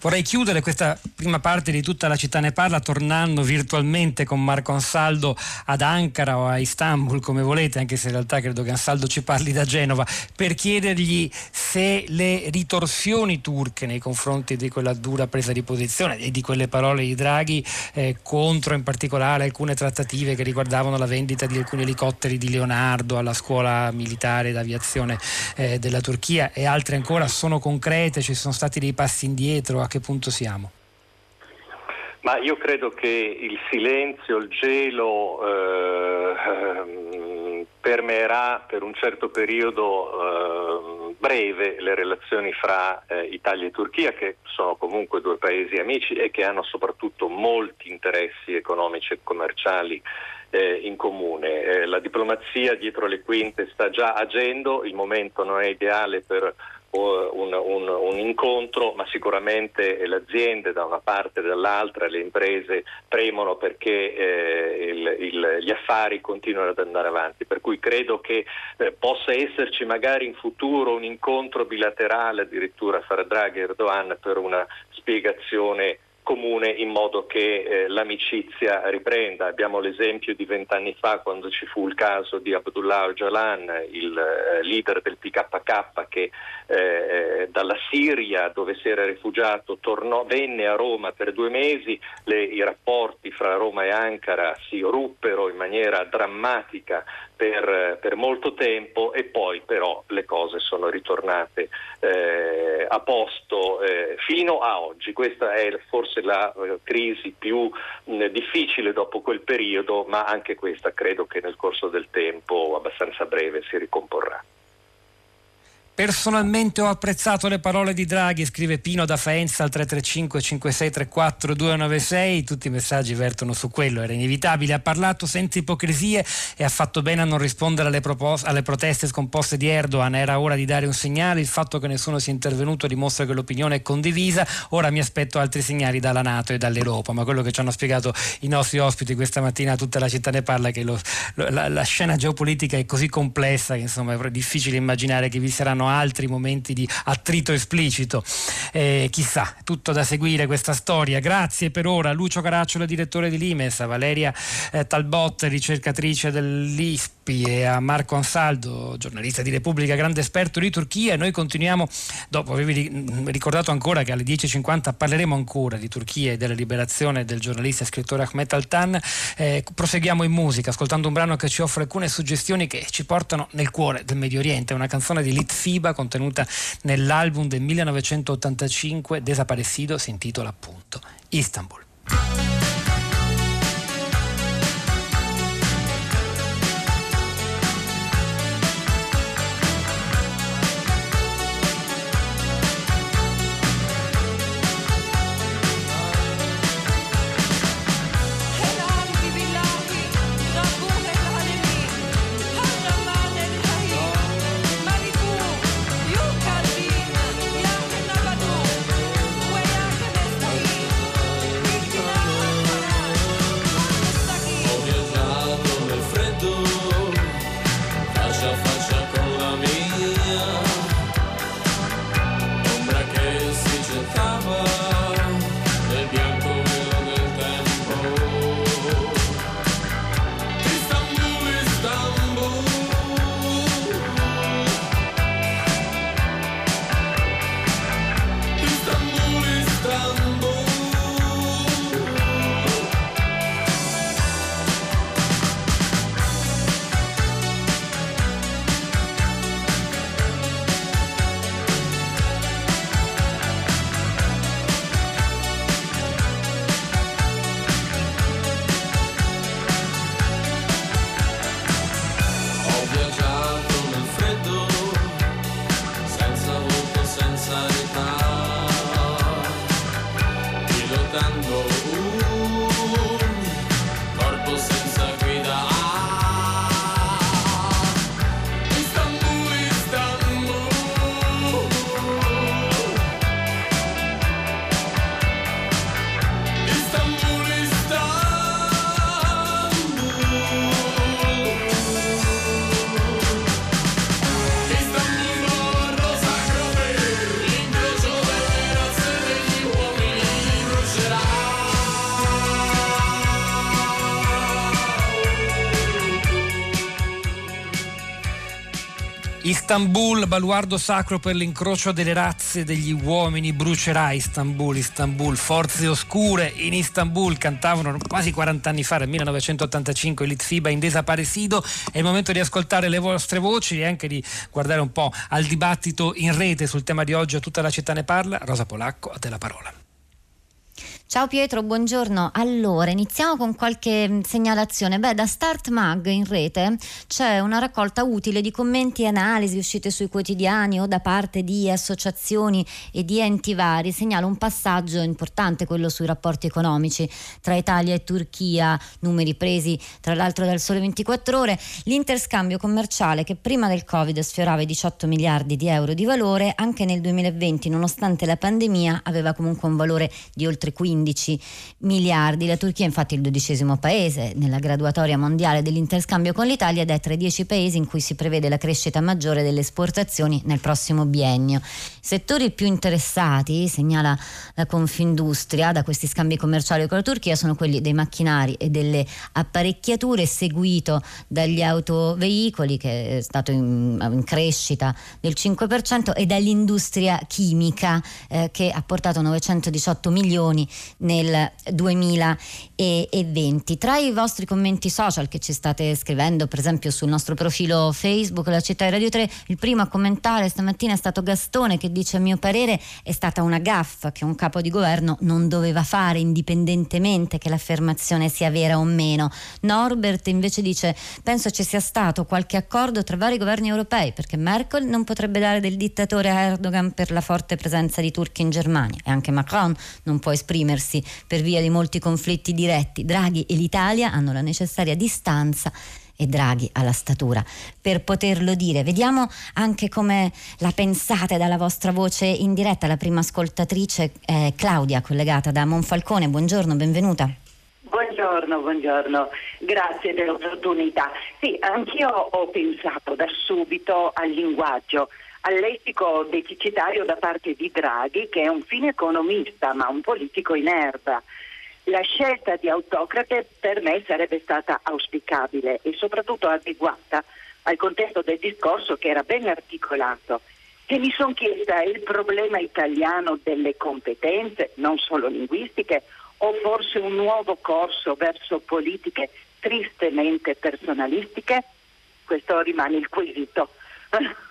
Vorrei chiudere questa prima parte di tutta la città ne parla tornando virtualmente con Marco Ansaldo ad Ankara o a Istanbul come volete, anche se in realtà credo che Ansaldo ci parli da Genova, per chiedergli se le ritorsioni turche nei confronti di quella dura presa di posizione e di quelle parole di Draghi eh, contro in particolare alcune trattative che riguardavano la vendita di alcuni elicotteri di Leonardo alla scuola militare d'aviazione eh, della Turchia e altre ancora sono concrete, ci sono stati dei passi indietro a che punto siamo?
Ma io credo che il silenzio, il gelo eh, ehm, permeerà per un certo periodo eh, breve le relazioni fra eh, Italia e Turchia, che sono comunque due paesi amici e che hanno soprattutto molti interessi economici e commerciali eh, in comune. Eh, la diplomazia dietro le quinte sta già agendo, il momento non è ideale per un, un, un, incontro, ma sicuramente le aziende da una parte e dall'altra, le imprese premono perché eh, il, il, gli affari continuano ad andare avanti. Per cui credo che eh, possa esserci magari in futuro un incontro bilaterale addirittura fra Draghi e Erdogan per una spiegazione comune in modo che eh, l'amicizia riprenda. Abbiamo l'esempio di vent'anni fa quando ci fu il caso di Abdullah Öcalan, il eh, leader del PKK che eh, eh, dalla Siria dove si era rifugiato tornò, venne a Roma per due mesi, le, i rapporti fra Roma e Ankara si ruppero in maniera drammatica per, per, molto tempo e poi però le cose sono ritornate eh, a posto eh, fino a oggi. Questa è forse la eh, crisi più mh, difficile dopo quel periodo, ma anche questa credo che nel corso del tempo abbastanza breve si ricomporrà.
Personalmente ho apprezzato le parole di Draghi, scrive Pino da Faenza al 335 5634 296, tutti i messaggi vertono su quello, era inevitabile, ha parlato senza ipocrisie e ha fatto bene a non rispondere alle, propos- alle proteste scomposte di Erdogan, era ora di dare un segnale, il fatto che nessuno sia intervenuto dimostra che l'opinione è condivisa, ora mi aspetto altri segnali dalla Nato e dall'Europa, ma quello che ci hanno spiegato i nostri ospiti questa mattina, tutta la città ne parla, che lo, la, la scena geopolitica è così complessa che insomma è difficile immaginare che vi saranno altri momenti di attrito esplicito. Eh, chissà, tutto da seguire questa storia. Grazie per ora Lucio Caracciolo, direttore di Limes, a Valeria eh, Talbot, ricercatrice dell'ISPI e a Marco Ansaldo, giornalista di Repubblica, grande esperto di Turchia. Noi continuiamo, dopo avevi ricordato ancora che alle 10.50 parleremo ancora di Turchia e della liberazione del giornalista e scrittore Ahmet Altan. Eh, proseguiamo in musica, ascoltando un brano che ci offre alcune suggestioni che ci portano nel cuore del Medio Oriente, una canzone di Lit Fiba contenuta nell'album del 1985 Desaparecido si intitola appunto Istanbul. Istanbul, baluardo sacro per l'incrocio delle razze degli uomini, brucerà Istanbul, Istanbul, forze oscure in Istanbul, cantavano quasi 40 anni fa, nel 1985, Litfiba in Desaparecido. È il momento di ascoltare le vostre voci e anche di guardare un po' al dibattito in rete sul tema di oggi, a tutta la città ne parla. Rosa Polacco, a te la parola.
Ciao Pietro, buongiorno. Allora, iniziamo con qualche mm, segnalazione. Beh, da Start Mag in rete c'è una raccolta utile di commenti e analisi uscite sui quotidiani o da parte di associazioni e di enti vari. Segnala un passaggio importante, quello sui rapporti economici tra Italia e Turchia, numeri presi tra l'altro dal Sole 24 Ore. L'interscambio commerciale che prima del Covid sfiorava i 18 miliardi di euro di valore, anche nel 2020, nonostante la pandemia, aveva comunque un valore di oltre 15 15 miliardi. La Turchia è infatti il dodicesimo paese nella graduatoria mondiale dell'interscambio con l'Italia ed è tra i dieci paesi in cui si prevede la crescita maggiore delle esportazioni nel prossimo biennio. I settori più interessati, segnala la Confindustria, da questi scambi commerciali con la Turchia sono quelli dei macchinari e delle apparecchiature, seguito dagli autoveicoli che è stato in, in crescita del 5% e dall'industria chimica eh, che ha portato 918 milioni nel 2020. Tra i vostri commenti social che ci state scrivendo, per esempio sul nostro profilo Facebook, la città di Radio 3, il primo a commentare stamattina è stato Gastone che dice a mio parere è stata una gaffa che un capo di governo non doveva fare indipendentemente che l'affermazione sia vera o meno. Norbert invece dice penso ci sia stato qualche accordo tra vari governi europei perché Merkel non potrebbe dare del dittatore a Erdogan per la forte presenza di turchi in Germania e anche Macron non può esprimersi esprimersi per via di molti conflitti diretti. Draghi e l'Italia hanno la necessaria distanza e Draghi ha la statura per poterlo dire. Vediamo anche come la pensate dalla vostra voce in diretta. La prima ascoltatrice è Claudia, collegata da Monfalcone. Buongiorno, benvenuta.
Buongiorno, buongiorno, grazie dell'opportunità. Sì, anch'io ho pensato da subito al linguaggio all'etico deficitario da parte di Draghi, che è un fine economista ma un politico in erba. La scelta di autocrate per me sarebbe stata auspicabile e soprattutto adeguata al contesto del discorso che era ben articolato. E mi sono chiesta il problema italiano delle competenze, non solo linguistiche, o forse un nuovo corso verso politiche tristemente personalistiche? Questo rimane il quesito.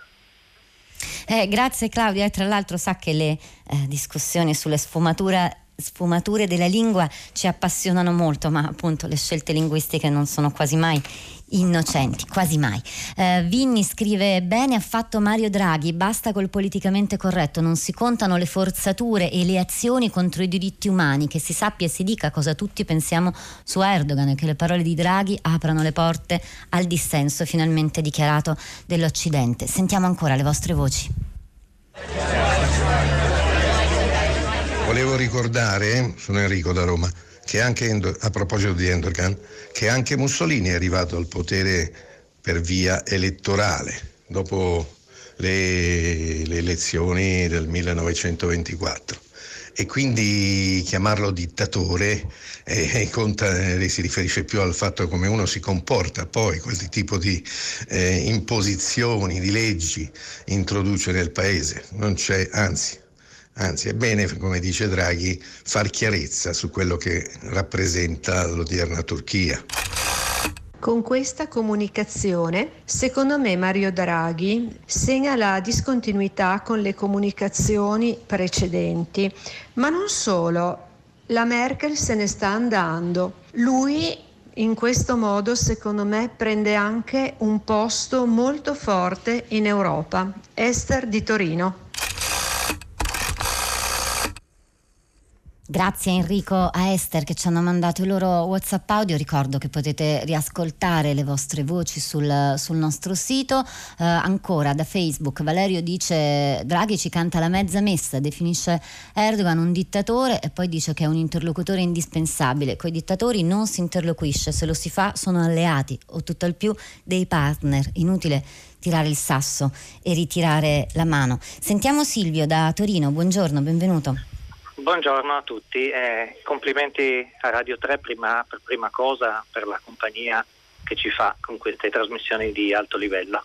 Eh, grazie Claudia, e tra l'altro sa che le eh, discussioni sulle sfumature sfumature della lingua ci appassionano molto, ma appunto le scelte linguistiche non sono quasi mai innocenti, quasi mai. Eh, Vinni scrive bene ha fatto Mario Draghi, basta col politicamente corretto, non si contano le forzature e le azioni contro i diritti umani, che si sappia e si dica cosa tutti pensiamo su Erdogan e che le parole di Draghi aprano le porte al dissenso finalmente dichiarato dell'Occidente. Sentiamo ancora le vostre voci.
Volevo ricordare, sono Enrico da Roma, che anche a proposito di Erdogan, che anche Mussolini è arrivato al potere per via elettorale dopo le, le elezioni del 1924 e quindi chiamarlo dittatore eh, conta, eh, si riferisce più al fatto come uno si comporta poi, quel tipo di eh, imposizioni, di leggi introduce nel paese, non c'è, anzi Anzi, è bene, come dice Draghi, far chiarezza su quello che rappresenta l'odierna Turchia.
Con questa comunicazione, secondo me Mario Draghi segna la discontinuità con le comunicazioni precedenti, ma non solo, la Merkel se ne sta andando. Lui in questo modo, secondo me, prende anche un posto molto forte in Europa. Esther di Torino.
Grazie Enrico a Esther che ci hanno mandato i loro WhatsApp audio. Ricordo che potete riascoltare le vostre voci sul, sul nostro sito. Eh, ancora da Facebook Valerio dice Draghi ci canta la mezza messa, definisce Erdogan un dittatore e poi dice che è un interlocutore indispensabile. Con i dittatori non si interloquisce, se lo si fa sono alleati o tutto al più dei partner. Inutile tirare il sasso e ritirare la mano. Sentiamo Silvio da Torino, buongiorno, benvenuto.
Buongiorno a tutti, eh, complimenti a Radio 3 prima, per prima cosa per la compagnia che ci fa con queste trasmissioni di alto livello.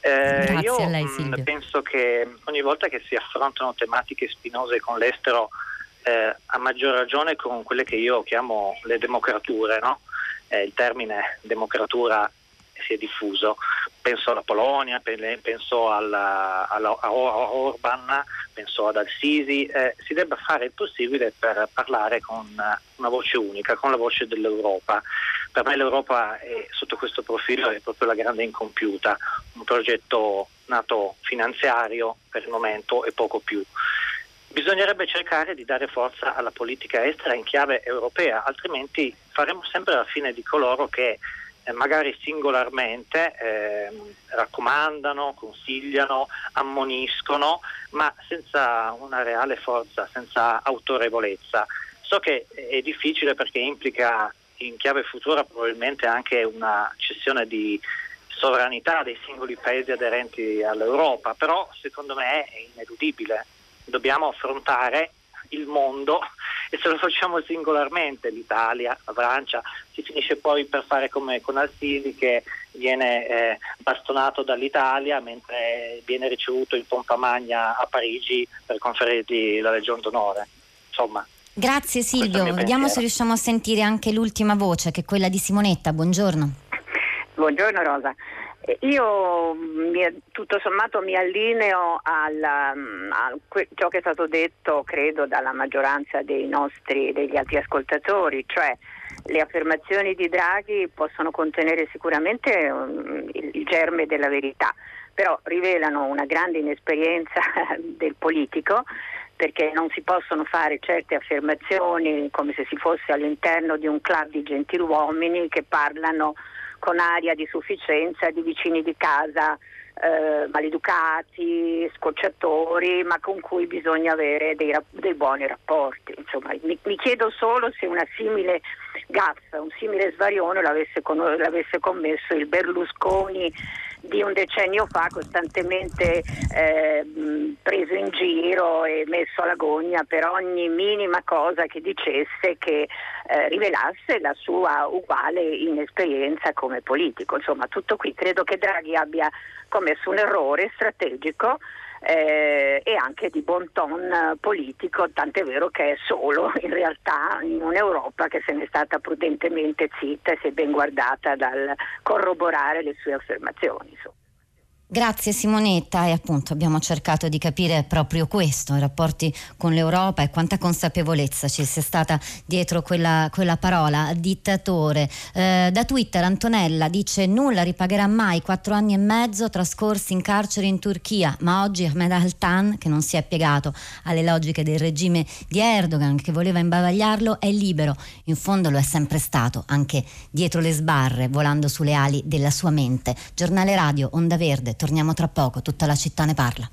Eh,
io
lei,
mh, penso che ogni volta che si affrontano tematiche spinose con l'estero, eh, a maggior ragione con quelle che io chiamo le democrature, no? eh, il termine democratura si è diffuso. Penso alla Polonia, penso alla, alla, a Orban, penso ad Al-Sisi, eh, si debba fare il possibile per parlare con una voce unica, con la voce dell'Europa. Per me l'Europa è, sotto questo profilo è proprio la grande incompiuta, un progetto nato finanziario per il momento e poco più. Bisognerebbe cercare di dare forza alla politica estera in chiave europea, altrimenti faremo sempre la fine di coloro che eh, magari singolarmente eh, raccomandano, consigliano, ammoniscono, ma senza una reale forza, senza autorevolezza. So che è difficile perché implica in chiave futura probabilmente anche una cessione di sovranità dei singoli paesi aderenti all'Europa, però secondo me è ineludibile dobbiamo affrontare il mondo e se lo facciamo singolarmente, l'Italia, la Francia, si finisce poi per fare come con Al-Sisi che viene eh, bastonato dall'Italia mentre viene ricevuto in pompa magna a Parigi per conferirgli la Legion d'Onore. Insomma.
Grazie Silvio, vediamo se riusciamo a sentire anche l'ultima voce che è quella di Simonetta. Buongiorno.
Buongiorno Rosa. Io mi, tutto sommato mi allineo a ciò che è stato detto, credo, dalla maggioranza dei nostri, degli altri ascoltatori, cioè le affermazioni di Draghi possono contenere sicuramente il, il germe della verità, però rivelano una grande inesperienza del politico perché non si possono fare certe affermazioni come se si fosse all'interno di un club di gentiluomini che parlano con aria di sufficienza di vicini di casa eh, maleducati, scocciatori, ma con cui bisogna avere dei, dei buoni rapporti. Insomma, mi, mi, chiedo solo se una simile gaffa, un simile svarione l'avesse, con, l'avesse commesso il Berlusconi di un decennio fa costantemente eh, preso in giro e messo alla gogna per ogni minima cosa che dicesse che eh, rivelasse la sua uguale inesperienza come politico. Insomma, tutto qui credo che Draghi abbia commesso un errore strategico eh, e anche di bon ton politico, tant'è vero che è solo in realtà in un'Europa che se n'è stata prudentemente zitta e si è ben guardata dal corroborare le sue affermazioni. Insomma.
Grazie Simonetta e appunto abbiamo cercato di capire proprio questo, i rapporti con l'Europa e quanta consapevolezza ci sia stata dietro quella, quella parola, dittatore. Eh, da Twitter Antonella dice nulla ripagherà mai quattro anni e mezzo trascorsi in carcere in Turchia, ma oggi Ahmed Altan, che non si è piegato alle logiche del regime di Erdogan che voleva imbavagliarlo, è libero. In fondo lo è sempre stato, anche dietro le sbarre, volando sulle ali della sua mente. Giornale radio, Onda Verde torniamo tra poco, tutta la città ne parla.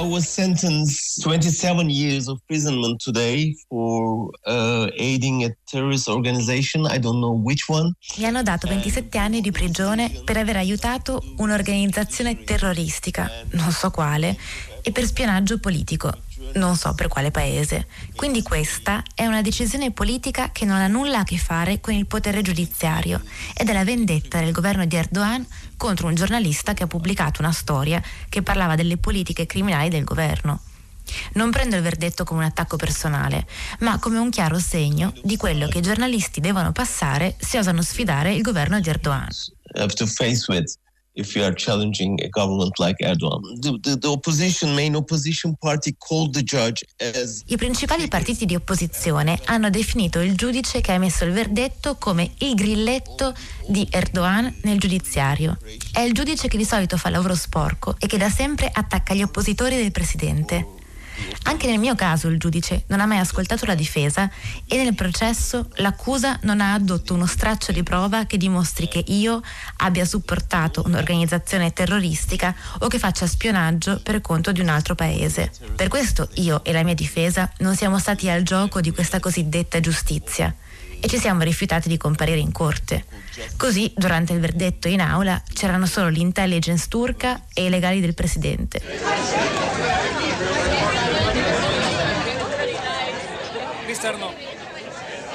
I was sentenced 27 years of imprisonment today for uh, aiding a terrorist organization. I don't know which one.
Mi hanno dato 27 anni di prigione per aver aiutato un'organizzazione terroristica, non so quale, e per spionaggio politico non so per quale paese. Quindi questa è una decisione politica che non ha nulla a che fare con il potere giudiziario ed è la vendetta del governo di Erdogan contro un giornalista che ha pubblicato una storia che parlava delle politiche criminali del governo. Non prendo il verdetto come un attacco personale, ma come un chiaro segno di quello che i giornalisti devono passare se osano sfidare il governo di Erdogan
if you are challenging a government like Erdogan. The, the, the opposition, main opposition party called the judge as...
I principali partiti di opposizione hanno definito il giudice che ha emesso il verdetto come il grilletto di Erdogan nel giudiziario. È il giudice che di solito fa lavoro sporco e che da sempre attacca gli oppositori del presidente. Anche nel mio caso il giudice non ha mai ascoltato la difesa e nel processo l'accusa non ha addotto uno straccio di prova che dimostri che io abbia supportato un'organizzazione terroristica o che faccia spionaggio per conto di un altro paese. Per questo io e la mia difesa non siamo stati al gioco di questa cosiddetta giustizia e ci siamo rifiutati di comparire in corte. Così, durante il verdetto in aula, c'erano solo l'intelligence turca e i legali del presidente.
Mister no.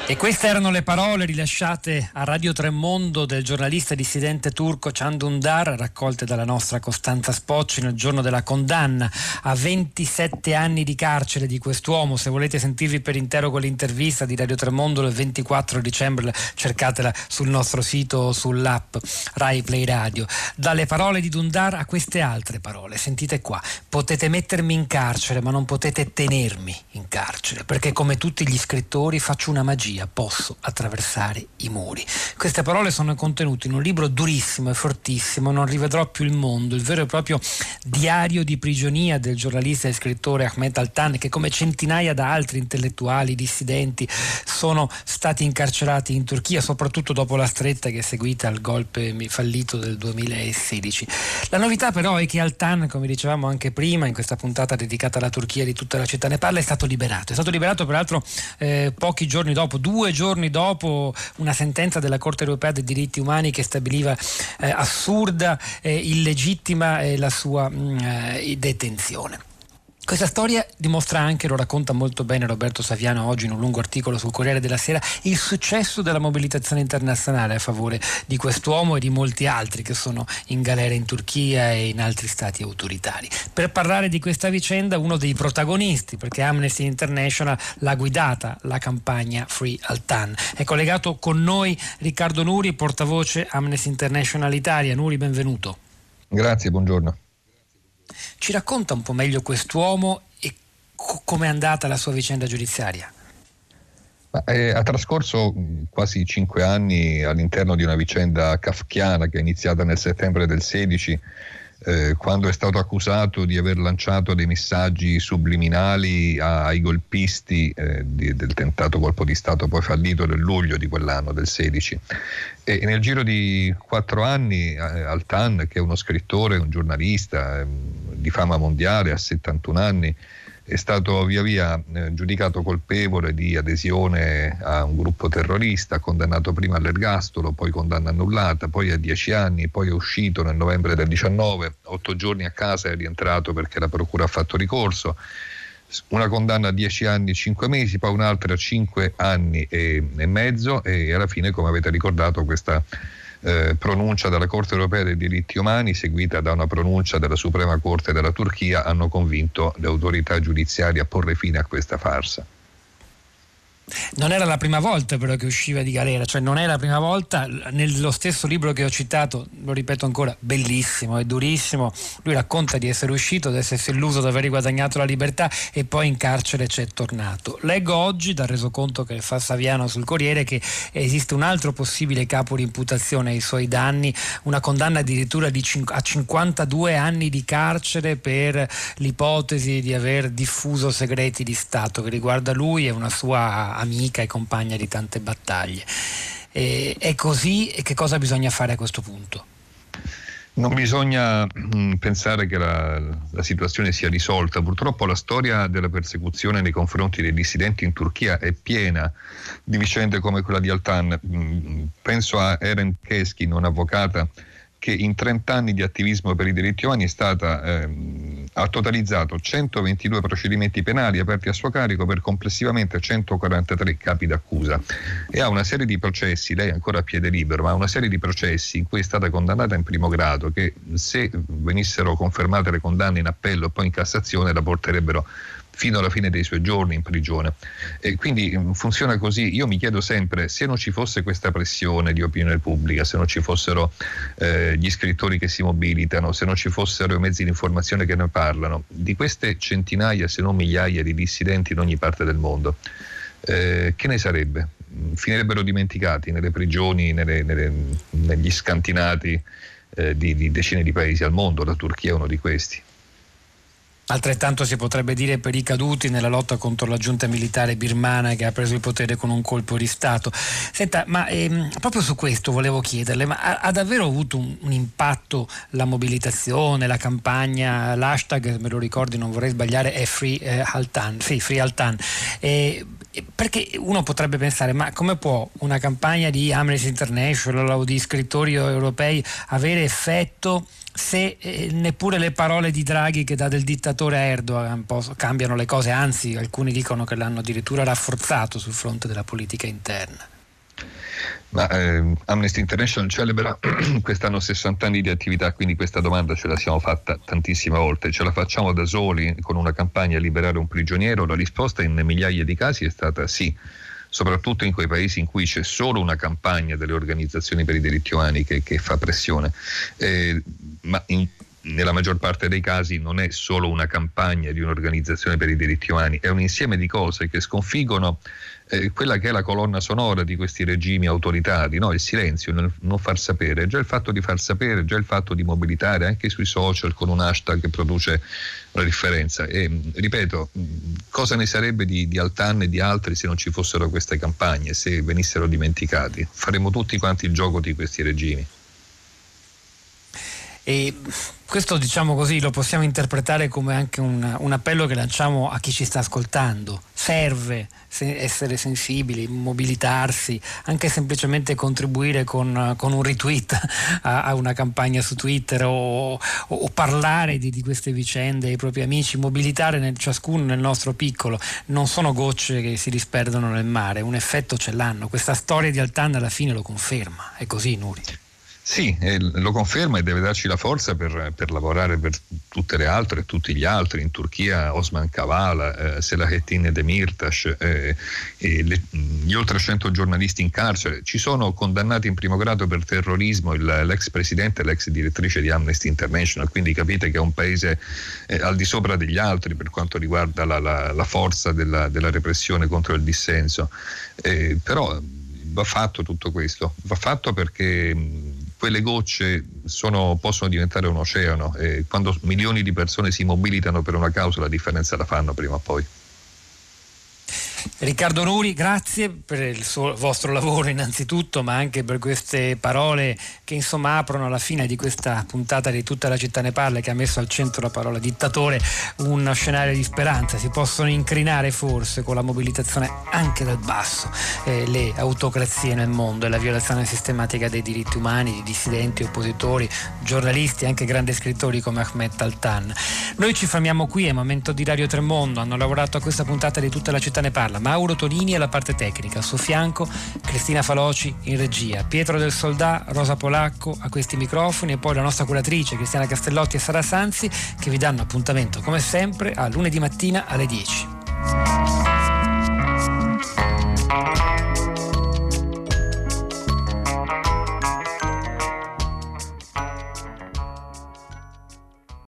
E queste erano le parole rilasciate a Radio Tremondo del giornalista dissidente turco Chandundar, raccolte dalla nostra Costanza Spocci nel giorno della condanna a 27 anni di carcere di quest'uomo. Se volete sentirvi per intero quell'intervista di Radio Tremondo il 24 dicembre, cercatela sul nostro sito o sull'app Rai Play Radio. Dalle parole di Dundar a queste altre parole, sentite qua, potete mettermi in carcere ma non potete tenermi in carcere, perché come tutti gli scrittori faccio una magia magia posso attraversare i muri. Queste parole sono contenute in un libro durissimo e fortissimo, Non rivedrò più il mondo, il vero e proprio diario di prigionia del giornalista e scrittore Ahmed Altan, che come centinaia da altri intellettuali dissidenti sono stati incarcerati in Turchia, soprattutto dopo la stretta che è seguita al golpe fallito del 2016. La novità però è che Altan, come dicevamo anche prima, in questa puntata dedicata alla Turchia di tutta la città ne parla, è stato liberato. È stato liberato peraltro eh, pochi giorni dopo, due giorni dopo una sentenza della Corte europea dei diritti umani che stabiliva eh, assurda e illegittima eh, la sua mh, mm, eh, detenzione. Questa storia dimostra anche, lo racconta molto bene Roberto Saviano oggi in un lungo articolo sul Corriere della Sera, il successo della mobilitazione internazionale a favore di quest'uomo e di molti altri che sono in galera in Turchia e in altri stati autoritari. Per parlare di questa vicenda uno dei protagonisti, perché Amnesty International l'ha guidata la campagna Free Altan. È collegato con noi Riccardo Nuri, portavoce Amnesty International Italia. Nuri, benvenuto.
Grazie, buongiorno.
Ci racconta un po' meglio quest'uomo e co- com'è andata la sua vicenda giudiziaria?
Eh, ha trascorso quasi cinque anni all'interno di una vicenda kafkiana che è iniziata nel settembre del 16 eh, quando è stato accusato di aver lanciato dei messaggi subliminali ai golpisti eh, di, del tentato colpo di Stato poi fallito del luglio di quell'anno, del 16. E nel giro di quattro anni eh, Altan, che è uno scrittore, un giornalista ehm, di fama mondiale, a 71 anni, è stato via via eh, giudicato colpevole di adesione a un gruppo terrorista, condannato prima all'ergastolo, poi condanna annullata, poi a dieci anni, poi è uscito nel novembre del 19, otto giorni a casa è rientrato perché la procura ha fatto ricorso. Una condanna a 10 anni e 5 mesi, poi un'altra a 5 anni e, e, mezzo e alla fine, come avete ricordato, questa eh, pronuncia della Corte europea dei diritti umani, seguita da una pronuncia della Suprema Corte della Turchia, hanno convinto le autorità giudiziarie a porre fine a questa farsa.
Non era la prima volta però che usciva di galera, cioè non è la prima volta, nello stesso libro che ho citato, lo ripeto ancora, bellissimo, e durissimo, lui racconta di essere uscito, di essersi illuso, di aver riguadagnato la libertà e poi in carcere c'è tornato. Leggo oggi, dal resoconto che fa Saviano sul Corriere, che esiste un altro possibile capo di imputazione ai suoi danni, una condanna addirittura cin- a 52 anni di carcere per l'ipotesi di aver diffuso segreti di Stato che riguarda lui e una sua amica e compagna di tante battaglie. E, è così e che cosa bisogna fare a questo punto?
Non bisogna mh, mm, pensare che la, la, situazione sia risolta. Purtroppo la storia della persecuzione nei confronti dei dissidenti in Turchia è piena di vicende come quella di Altan. Mh, mm, penso a Eren Keskin, un'avvocata che in 30 anni di attivismo per i diritti umani è stata, ehm, ha totalizzato 122 procedimenti penali aperti a suo carico per complessivamente 143 capi d'accusa. E ha una serie di processi, lei è ancora a piede libero, ma ha una serie di processi in cui è stata condannata in primo grado che se venissero confermate le condanne in appello e poi in Cassazione la porterebbero fino alla fine dei suoi giorni in prigione. E quindi mm, funziona così. Io mi chiedo sempre se non ci fosse questa pressione di opinione pubblica, se non ci fossero eh, gli scrittori che si mobilitano, se non ci fossero i mezzi di informazione che ne parlano, di queste centinaia se non migliaia di dissidenti in ogni parte del mondo, eh, che ne sarebbe? Finirebbero dimenticati nelle prigioni, nelle, nelle, negli scantinati eh, di, di decine di paesi al mondo, la Turchia è uno di questi.
Altrettanto si potrebbe dire per i caduti nella lotta contro la giunta militare birmana che ha preso il potere con un colpo di Stato. Senta, ma ehm, proprio su questo volevo chiederle, ma ha, ha davvero avuto un, un, impatto la mobilitazione, la campagna, l'hashtag, me lo ricordi, non vorrei sbagliare, è Free eh, Altan, sì, Free Altan. Eh, perché uno potrebbe pensare, ma come può una campagna di Amnesty International o di scrittori europei avere effetto se eh, neppure le parole di Draghi che dà del dittatore dittatore Erdogan cambiano le cose, anzi alcuni dicono che l'hanno addirittura rafforzato sul fronte della politica interna.
Ma, eh, Amnesty International celebra quest'anno 60 anni di attività, quindi questa domanda ce la siamo fatta tantissime volte. Ce la facciamo da soli con una campagna a liberare un prigioniero? La risposta in migliaia di casi è stata sì soprattutto in quei paesi in cui c'è solo una campagna delle organizzazioni per i diritti umani che, che fa pressione. Eh, ma in, nella maggior parte dei casi non è solo una campagna di un'organizzazione per i diritti umani, è un insieme di cose che sconfiggono eh, quella che è la colonna sonora di questi regimi autoritari, no? il silenzio, il non far sapere, già il fatto di far sapere, già il fatto di mobilitare anche sui social con un hashtag che produce la differenza. E ripeto, cosa ne sarebbe di, di Altan e di altri se non ci fossero queste campagne, se venissero dimenticati? Faremo tutti quanti il gioco di questi regimi.
E questo diciamo così lo possiamo interpretare come anche un, un appello che lanciamo a chi ci sta ascoltando. Serve se, essere sensibili, mobilitarsi, anche semplicemente contribuire con, con un retweet a, a, una campagna su Twitter o, o, o parlare di, di, queste vicende ai propri amici, mobilitare nel, ciascuno nel nostro piccolo. Non sono gocce che si disperdono nel mare, un effetto ce l'hanno. Questa storia di Altan alla fine lo conferma. È così, Nuri.
Sì, lo conferma e deve darci la forza per, per, lavorare per tutte le altre e tutti gli altri. In Turchia Osman Kavala, eh, Selahattin Demirtas, eh, le, gli oltre 100 giornalisti in carcere. Ci sono condannati in primo grado per terrorismo il, l'ex presidente e l'ex direttrice di Amnesty International, quindi capite che è un paese eh, al di sopra degli altri per quanto riguarda la, la, la forza della, della, repressione contro il dissenso. Eh, però va fatto tutto questo, va fatto perché quelle gocce sono, possono diventare un oceano e quando milioni di persone si mobilitano per una causa la differenza la fanno prima o poi.
Riccardo Nuri, grazie per il suo, vostro lavoro innanzitutto, ma anche per queste parole che insomma aprono alla fine di questa puntata di Tutta la città ne parla che ha messo al centro la parola dittatore, un scenario di speranza. Si possono incrinare forse con la mobilitazione anche dal basso eh, le autocrazie nel mondo e la violazione sistematica dei diritti umani di dissidenti, oppositori, giornalisti, anche grandi scrittori come Ahmed Altan. Noi ci fermiamo qui, è momento di Radio Tremondo, hanno lavorato a questa puntata di Tutta la città ne parla Parla, Mauro Tonini alla parte tecnica, a suo fianco Cristina Faloci in regia, Pietro del Soldà, Rosa Polacco a questi microfoni. E poi la nostra curatrice Cristiana Castellotti e Sara Sanzi che vi danno appuntamento come sempre a lunedì mattina alle 10.